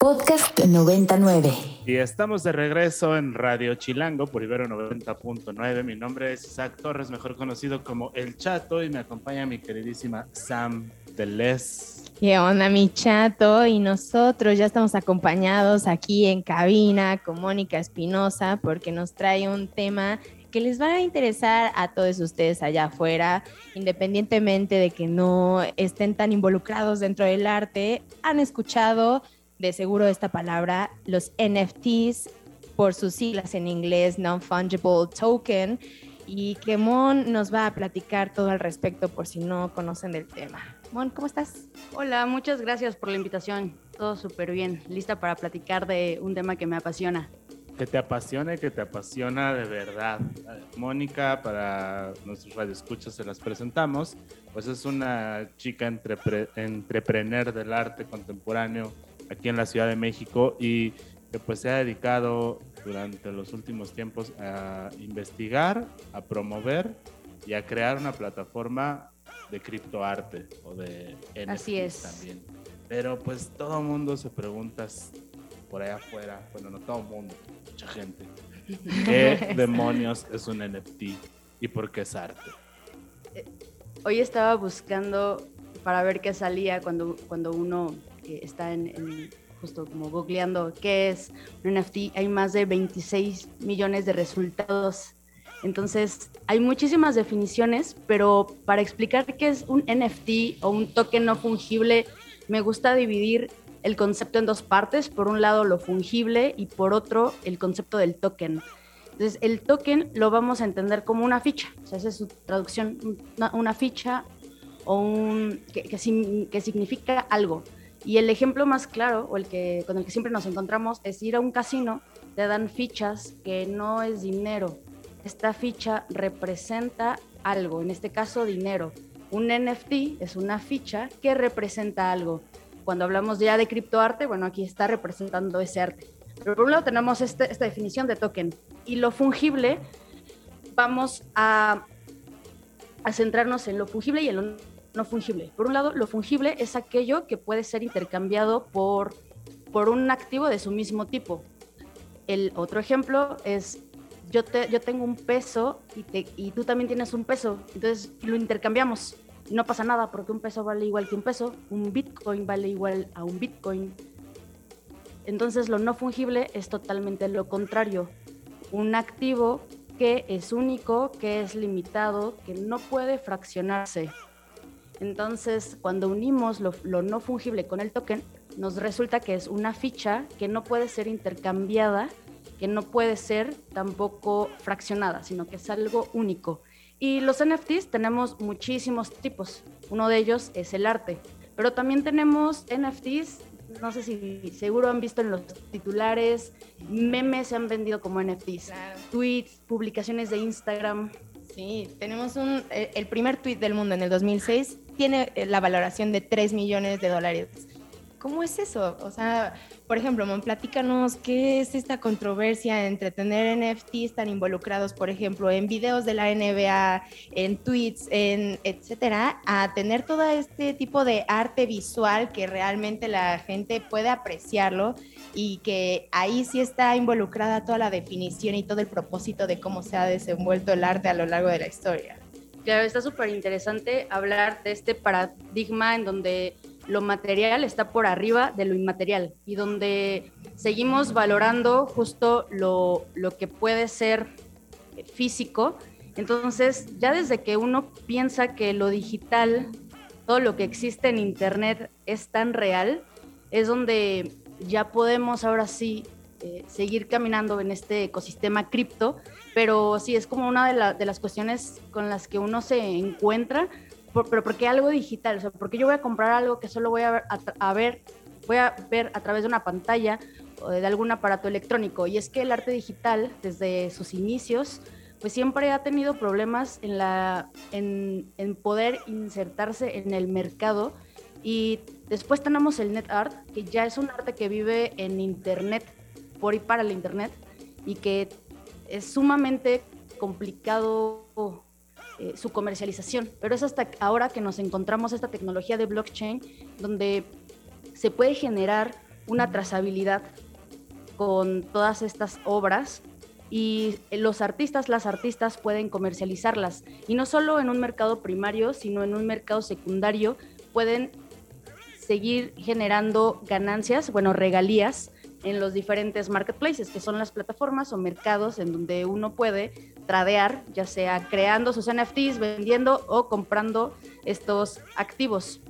Podcast 99. Y estamos de regreso en Radio Chilango por Ibero 90.9. Mi nombre es Isaac Torres, mejor conocido como El Chato, y me acompaña mi queridísima Sam Teles. ¿Qué onda, mi chato? Y nosotros ya estamos acompañados aquí en cabina con Mónica Espinosa porque nos trae un tema que les va a interesar a todos ustedes allá afuera, independientemente de que no estén tan involucrados dentro del arte, han escuchado de seguro esta palabra, los NFTs, por sus siglas en inglés, Non-Fungible Token, y que Mon nos va a platicar todo al respecto por si no conocen del tema. Mon, ¿cómo estás? Hola, muchas gracias por la invitación. Todo súper bien, lista para platicar de un tema que me apasiona. Que te apasione, que te apasiona de verdad. Mónica, para nuestros radioescuchas se las presentamos, pues es una chica entrepre entrepreneur del arte contemporáneo aquí en la Ciudad de México y que pues se ha dedicado durante los últimos tiempos a investigar, a promover y a crear una plataforma de criptoarte o de NFTs Así es. también. Pero pues todo mundo se pregunta por allá afuera, bueno, no todo mundo, mucha gente, ¿qué demonios es un NFT y por qué es arte? Hoy estaba buscando para ver qué salía cuando, cuando uno eh, está en, en justo como googleando qué es un NFT. Hay más de 26 millones de resultados. Entonces, hay muchísimas definiciones, pero para explicar qué es un NFT o un token no fungible, me gusta dividir el concepto en dos partes. Por un lado, lo fungible y por otro, el concepto del token. Entonces, el token lo vamos a entender como una ficha. O sea, esa es su traducción, una, una ficha o un, que, que, que significa algo. Y el ejemplo más claro, o el que con el que siempre nos encontramos, es ir a un casino, te dan fichas que no es dinero. Esta ficha representa algo, en este caso dinero. Un NFT es una ficha que representa algo. Cuando hablamos ya de criptoarte, bueno, aquí está representando ese arte. Pero por un lado tenemos este- esta definición de token. Y lo fungible, vamos a, a centrarnos en lo fungible y en lo no fungible. Por un lado, lo fungible es aquello que puede ser intercambiado por, por un activo de su mismo tipo. El otro ejemplo es, yo, te, yo tengo un peso y, te- y tú también tienes un peso, entonces lo intercambiamos. No pasa nada porque un peso vale igual que un peso, un bitcoin vale igual a un bitcoin. Entonces lo no fungible es totalmente lo contrario. Un activo que es único, que es limitado, que no puede fraccionarse. Entonces, cuando unimos lo, lo no fungible con el token, nos resulta que es una ficha que no puede ser intercambiada, que no puede ser tampoco fraccionada, sino que es algo único. Y los NFTs tenemos muchísimos tipos. Uno de ellos es el arte. Pero también tenemos NFTs, no sé si seguro han visto en los titulares, memes se han vendido como NFTs, Claro. tweets, publicaciones de Instagram. Sí, tenemos un, eh, el primer tweet del mundo en el 2006 tiene eh, la valoración de 3 millones de dólares. ¿Cómo es eso? O sea, por ejemplo, Mon, platícanos qué es esta controversia entre tener NFTs tan involucrados, por ejemplo, en videos de la NBA, en tweets, en etcétera, a tener todo este tipo de arte visual que realmente la gente puede apreciarlo y que ahí sí está involucrada toda la definición y todo el propósito de cómo se ha desenvuelto el arte a lo largo de la historia. Claro, está súper interesante hablar de este paradigma en donde lo material está por arriba de lo inmaterial y donde seguimos valorando justo lo, lo que puede ser físico. Entonces, ya desde que uno piensa que lo digital, todo lo que existe en Internet es tan real, es donde ya podemos ahora sí eh, seguir caminando en este ecosistema cripto, pero sí es como una de, la- de las cuestiones con las que uno se encuentra, por- pero porque algo digital, o sea, porque yo voy a comprar algo que solo voy a ver, a, a ver, voy a ver a través de una pantalla o de algún aparato electrónico, y es que el arte digital desde sus inicios pues siempre ha tenido problemas en, la, en, en poder insertarse en el mercado y después tenemos el net art, que ya es un arte que vive en internet, por y para el internet, y que es sumamente complicado eh, su comercialización. Pero es hasta ahora que nos encontramos esta tecnología de blockchain donde se puede generar una trazabilidad con todas estas obras y los artistas, las artistas pueden comercializarlas. Y no solo en un mercado primario, sino en un mercado secundario pueden seguir generando ganancias, bueno, regalías en los diferentes marketplaces, que son las plataformas o mercados en donde uno puede tradear, ya sea creando sus NFTs, vendiendo o comprando estos activos.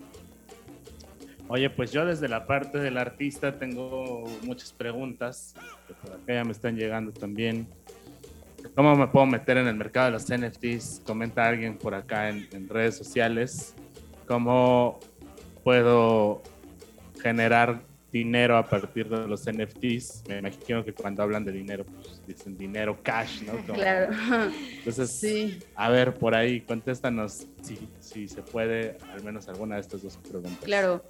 Oye, pues yo desde la parte del artista tengo muchas preguntas, que por acá ya me están llegando también. ¿Cómo me puedo meter en el mercado de los NFTs? Comenta alguien por acá en, en redes sociales. ¿Cómo puedo generar dinero a partir de los NFTs? Me imagino que cuando hablan de dinero, pues dicen dinero cash, ¿no? claro. Entonces, Sí. a ver, por ahí, contéstanos si, si se puede, al menos alguna de estas dos preguntas. Claro.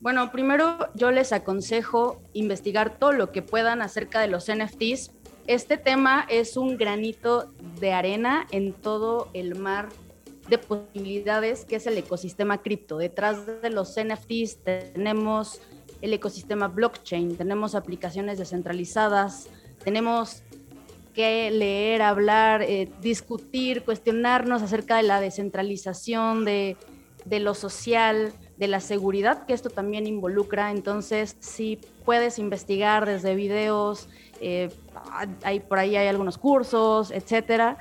Bueno, primero yo les aconsejo investigar todo lo que puedan acerca de los NFTs. Este tema es un granito de arena en todo el mar de posibilidades que es el ecosistema cripto. Detrás de los NFTs tenemos el ecosistema blockchain, tenemos aplicaciones descentralizadas, tenemos que leer, hablar, eh, discutir, cuestionarnos acerca de la descentralización, de, de lo social, de la seguridad que esto también involucra. Entonces, si puedes investigar desde videos, eh, por ahí hay algunos cursos, etcétera,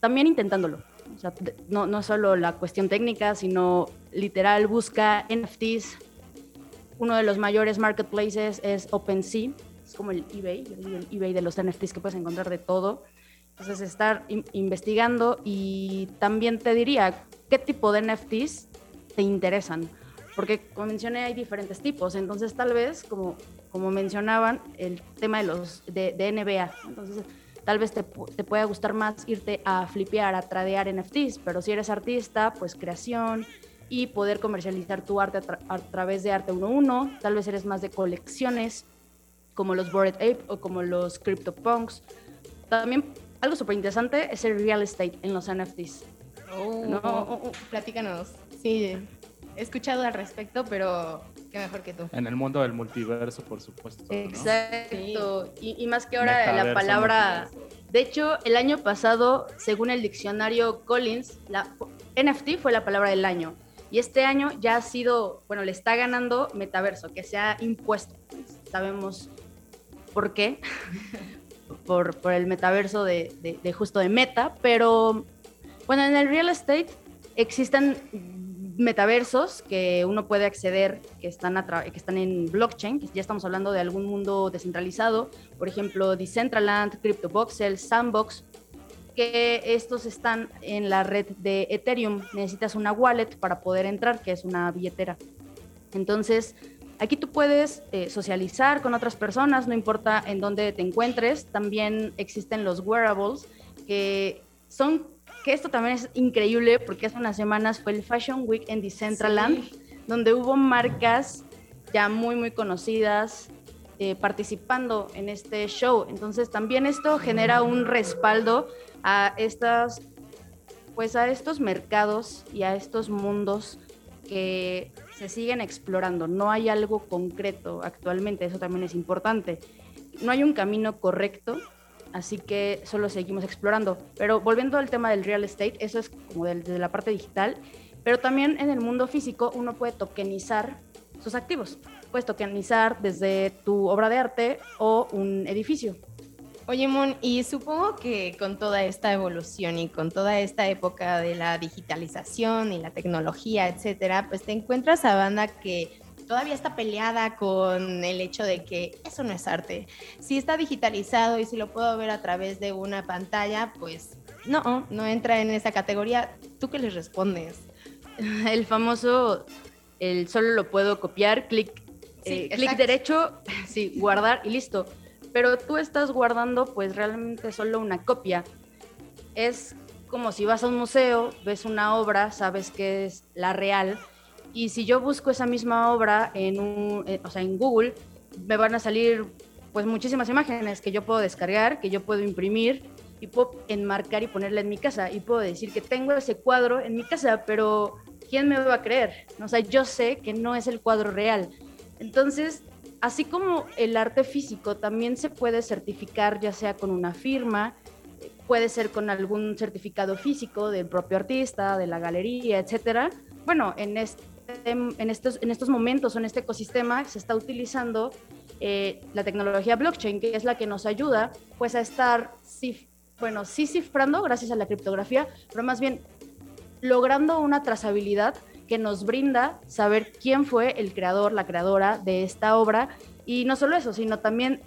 también intentándolo. O sea, no, no solo la cuestión técnica, sino literal, busca NFTs. Uno de los mayores marketplaces es OpenSea, es como el eBay, el eBay de los NFTs que puedes encontrar de todo. Entonces, estar in- investigando y también te diría qué tipo de NFTs te interesan. Porque, como mencioné, hay diferentes tipos. Entonces, tal vez, como, como mencionaban, el tema de los de, de NBA. Entonces, tal vez te, te pueda gustar más irte a flipear, a tradear NFTs. Pero si eres artista, pues creación y poder comercializar tu arte a, tra- a través de Arte 1.1. Tal vez eres más de colecciones, como los Bored Ape o como los CryptoPunks. También algo súper interesante es el real estate en los NFTs. Oh, No. oh, oh, platícanos. Sí, he escuchado al respecto, pero qué mejor que tú. En el mundo del multiverso, por supuesto. ¿no? Exacto. Y, y más que ahora la Metaverso, palabra... multiverso. De hecho, el año pasado, según el diccionario Collins, la NFT fue la palabra del año. Y este año ya ha sido, bueno, le está ganando metaverso, que se ha impuesto. Sabemos por qué, por, por el metaverso de, de- justo de meta, pero bueno, en el real estate existen metaversos que uno puede acceder, que están, a que están en blockchain, que ya estamos hablando de algún mundo descentralizado, por ejemplo, Decentraland, CryptoVoxel, Sandbox, que estos están en la red de Ethereum. Necesitas una wallet para poder entrar, que es una billetera. Entonces, aquí tú puedes eh, socializar con otras personas, no importa en dónde te encuentres. También existen los wearables, que son, que esto también es increíble porque hace unas semanas fue el Fashion Week en Decentraland, donde hubo marcas ya muy, muy conocidas eh, participando en este show. Entonces, también esto genera un respaldo a estas, pues a estos mercados y a estos mundos que se siguen explorando. No hay algo concreto actualmente, eso también es importante. No hay un camino correcto, así que solo seguimos explorando. Pero volviendo al tema del real estate, eso es como desde la parte digital, pero también en el mundo físico uno puede tokenizar sus activos. Puedes tokenizar desde tu obra de arte o un edificio. Oye, Mon, y supongo que con toda esta evolución y con toda esta época de la digitalización y la tecnología, etcétera, pues te encuentras a banda que todavía está peleada con el hecho de que eso no es arte. Si está digitalizado y si lo puedo ver a través de una pantalla, pues no, no entra en esa categoría. ¿Tú qué les respondes? El famoso, el solo lo puedo copiar, clic, Sí, eh, clic derecho, sí, guardar y listo. Pero tú estás guardando pues realmente solo una copia. Es como si vas a un museo, ves una obra, sabes que es la real, y si yo busco esa misma obra en, un, eh, o sea, en Google, me van a salir pues muchísimas imágenes que yo puedo descargar, que yo puedo imprimir y puedo enmarcar y ponerla en mi casa y puedo decir que tengo ese cuadro en mi casa, pero ¿quién me va a creer? O sea, yo sé que no es el cuadro real. Entonces, así como el arte físico también se puede certificar ya sea con una firma, puede ser con algún certificado físico del propio artista, de la galería, etcétera. Bueno, en, este, estos, en estos momentos, en este ecosistema, se está utilizando eh, la tecnología blockchain, que es la que nos ayuda pues a estar, bueno, sí cifrando gracias a la criptografía, pero más bien logrando una trazabilidad que nos brinda saber quién fue el creador, la creadora de esta obra. Y no solo eso, sino también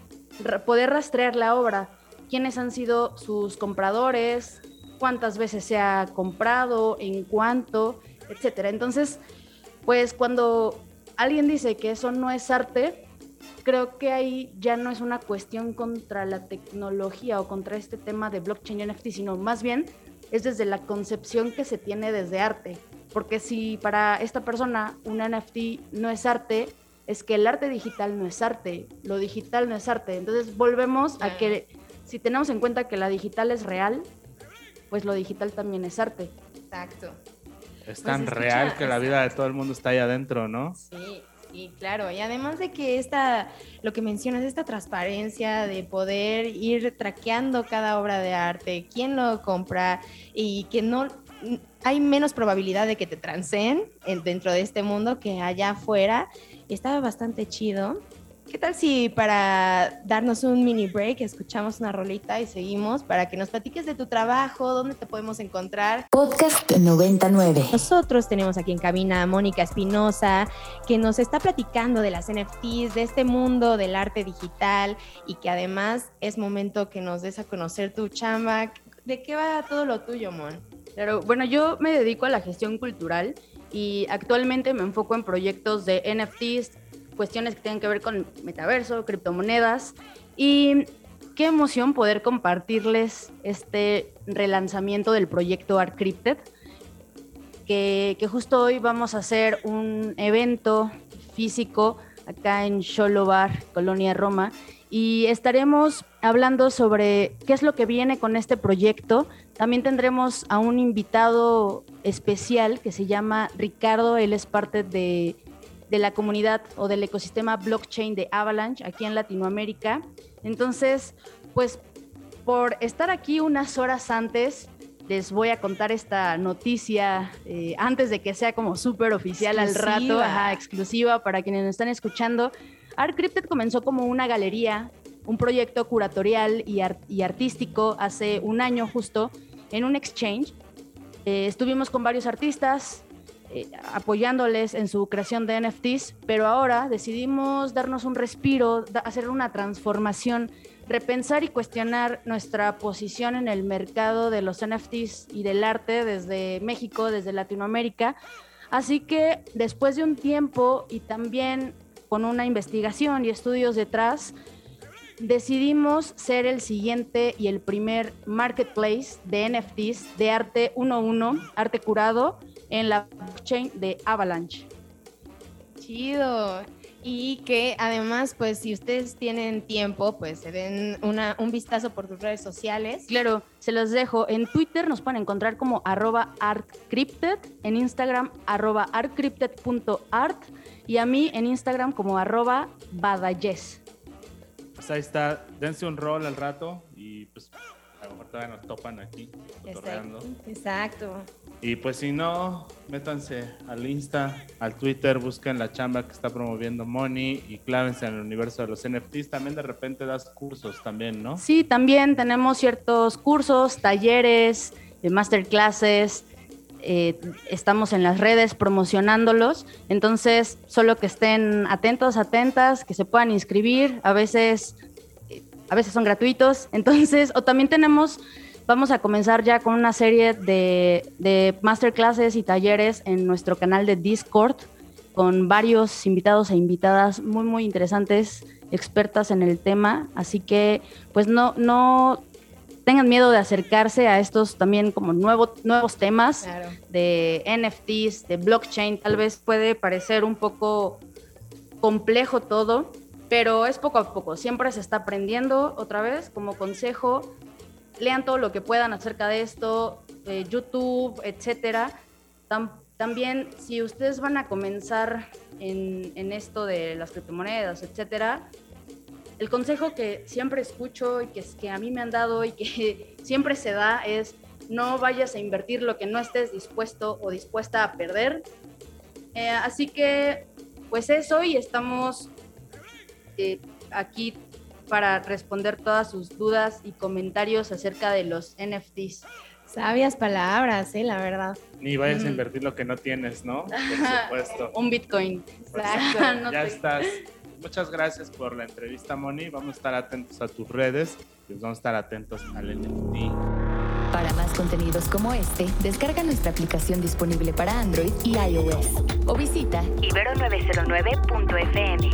poder rastrear la obra, quiénes han sido sus compradores, cuántas veces se ha comprado, en cuánto, etcétera. Entonces, pues cuando alguien dice que eso no es arte, creo que ahí ya no es una cuestión contra la tecnología o contra este tema de blockchain y NFT, sino más bien es desde la concepción que se tiene desde arte. Porque si para esta persona un NFT no es arte, es que el arte digital no es arte, lo digital no es arte. Entonces volvemos a que si tenemos en cuenta que la digital es real, pues lo digital también es arte. Exacto. Es tan pues real que la vida de todo el mundo está ahí adentro, ¿no? Sí, sí, claro. Y además de que esta, lo que mencionas, esta transparencia de poder ir traqueando cada obra de arte, quién lo compra y que no hay menos probabilidad de que te transeen dentro de este mundo que allá afuera. Estaba bastante chido. ¿Qué tal si para darnos un mini break escuchamos una rolita y seguimos para que nos platiques de tu trabajo, dónde te podemos encontrar? Podcast 99. Nosotros tenemos aquí en cabina a Mónica Espinosa, que nos está platicando de las NFTs, de este mundo del arte digital y que además es momento que nos des a conocer tu chamba. ¿De qué va todo lo tuyo, Mon? Claro, bueno, yo me dedico a la gestión cultural y actualmente me enfoco en proyectos de NFTs, cuestiones que tienen que ver con metaverso, criptomonedas y qué emoción poder compartirles este relanzamiento del proyecto Art Crypted, que, que justo hoy vamos a hacer un evento físico acá en Bar, Colonia Roma, y estaremos hablando sobre qué es lo que viene con este proyecto. También tendremos a un invitado especial que se llama Ricardo, él es parte de de la comunidad o del ecosistema blockchain de Avalanche aquí en Latinoamérica. Entonces, pues por estar aquí unas horas antes, les voy a contar esta noticia eh, antes de que sea como súper oficial al rato, exclusiva para quienes nos están escuchando. Art Crypted comenzó como una galería, un proyecto curatorial y, artístico hace un año justo en un exchange. Eh, estuvimos con varios artistas, eh, apoyándoles en su creación de NFTs, pero ahora decidimos darnos un respiro, hacer una transformación, repensar y cuestionar nuestra posición en el mercado de los NFTs y del arte desde México, desde Latinoamérica. Así que después de un tiempo y también con una investigación y estudios detrás, decidimos ser el siguiente y el primer marketplace de NFTs de arte 1-1, arte curado, en la blockchain de Avalanche. Chido. Y que además, pues si ustedes tienen tiempo, pues se den una, un vistazo por tus redes sociales. Claro, se los dejo. En Twitter nos pueden encontrar como arroba artcrypted, en Instagram arroba artcrypted.art y a mí en Instagram como arroba badayes. Pues ahí está, dense un rol al rato y pues a lo mejor todavía nos topan aquí. Exacto. Y pues si no, métanse al Insta, al Twitter, busquen la chamba que está promoviendo Moni y clávense en el universo de los NFTs. También de repente das cursos también, ¿no? Sí, también tenemos ciertos cursos, talleres, eh, masterclasses. Eh, estamos en las redes promocionándolos, entonces solo que estén atentos, atentas, que se puedan inscribir, a veces, a veces son gratuitos, entonces, o también tenemos Vamos a comenzar ya con una serie de, de masterclasses y talleres en nuestro canal de Discord con varios invitados e invitadas muy, muy interesantes, expertas en el tema. Así que, pues no, no tengan miedo de acercarse a estos también como nuevos nuevos temas de NFTs, de blockchain. Tal vez puede parecer un poco complejo todo, pero es poco a poco. Siempre se está aprendiendo otra vez. Como consejo, lean todo lo que puedan acerca de esto, YouTube, etcétera. también si ustedes van a comenzar en, en esto de las criptomonedas, etcétera, el consejo que siempre escucho y que, que a mí me han dado y que siempre se da es no vayas a invertir lo que no estés dispuesto o dispuesta a perder. Eh, así que, pues eso, y estamos eh, aquí para responder todas sus dudas y comentarios acerca de los NFTs. Sabias palabras, eh, la verdad. Ni vayas a Mm. invertir lo que no tienes, ¿no? Por supuesto. Un Bitcoin. Pues, Exacto. No ya te- estás. Muchas gracias por la entrevista, Moni. Vamos a estar atentos a tus redes y vamos a estar atentos al NFT. Para más contenidos como este, descarga nuestra aplicación disponible para Android y iOS o visita Ibero909.fm.